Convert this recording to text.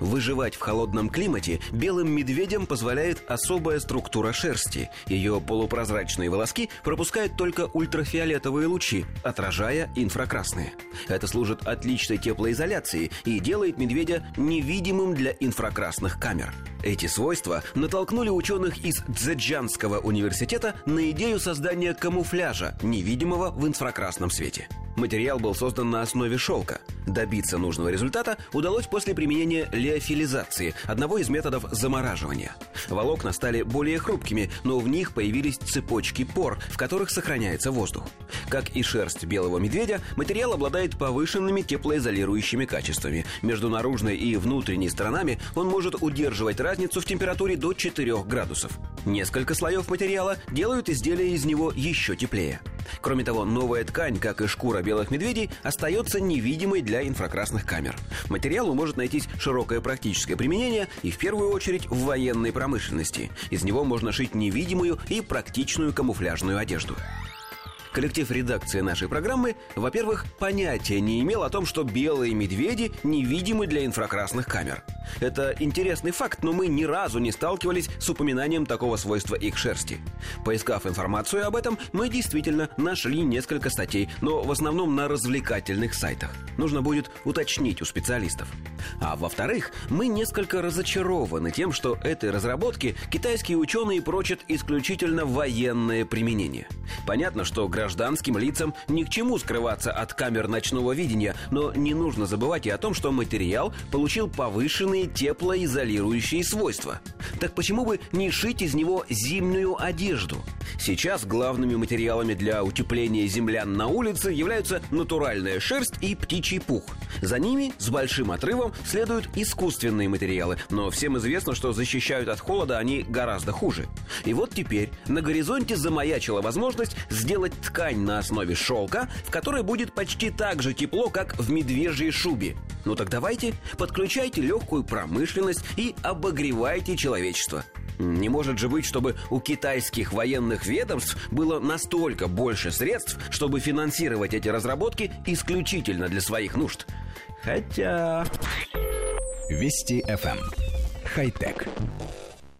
Выживать в холодном климате белым медведям позволяет особая структура шерсти. Ее полупрозрачные волоски пропускают только ультрафиолетовые лучи, отражая инфракрасные. Это служит отличной теплоизоляцией и делает медведя невидимым для инфракрасных камер. Эти свойства натолкнули ученых из Цзэджанского университета на идею создания камуфляжа, невидимого в инфракрасном свете. Материал был создан на основе шелка. Добиться нужного результата удалось после применения леофилизации, одного из методов замораживания. Волокна стали более хрупкими, но в них появились цепочки пор, в которых сохраняется воздух. Как и шерсть белого медведя, материал обладает повышенными теплоизолирующими качествами. Между наружной и внутренней сторонами он может удерживать разницу в температуре до 4 градусов. Несколько слоев материала делают изделие из него еще теплее. Кроме того, новая ткань, как и шкура белых медведей, остается невидимой для инфракрасных камер. Материалу может найтись широкое практическое применение и в первую очередь в военной промышленности. Из него можно шить невидимую и практичную камуфляжную одежду. Коллектив редакции нашей программы, во-первых, понятия не имел о том, что белые медведи невидимы для инфракрасных камер. Это интересный факт, но мы ни разу не сталкивались с упоминанием такого свойства их шерсти. Поискав информацию об этом, мы действительно нашли несколько статей, но в основном на развлекательных сайтах. Нужно будет уточнить у специалистов. А во-вторых, мы несколько разочарованы тем, что этой разработке китайские ученые прочат исключительно военное применение. Понятно, что гражданским лицам ни к чему скрываться от камер ночного видения, но не нужно забывать и о том, что материал получил повышенные теплоизолирующие свойства. Так почему бы не шить из него зимнюю одежду? Сейчас главными материалами для утепления землян на улице являются натуральная шерсть и птичий пух. За ними с большим отрывом следуют искусственные материалы, но всем известно, что защищают от холода они гораздо хуже. И вот теперь на горизонте замаячила возможность сделать ткань на основе шелка, в которой будет почти так же тепло, как в медвежьей шубе. Ну так давайте, подключайте легкую промышленность и обогревайте человечество. Не может же быть, чтобы у китайских военных ведомств было настолько больше средств, чтобы финансировать эти разработки исключительно для своих нужд. Хотя... Вести FM. Хай-тек.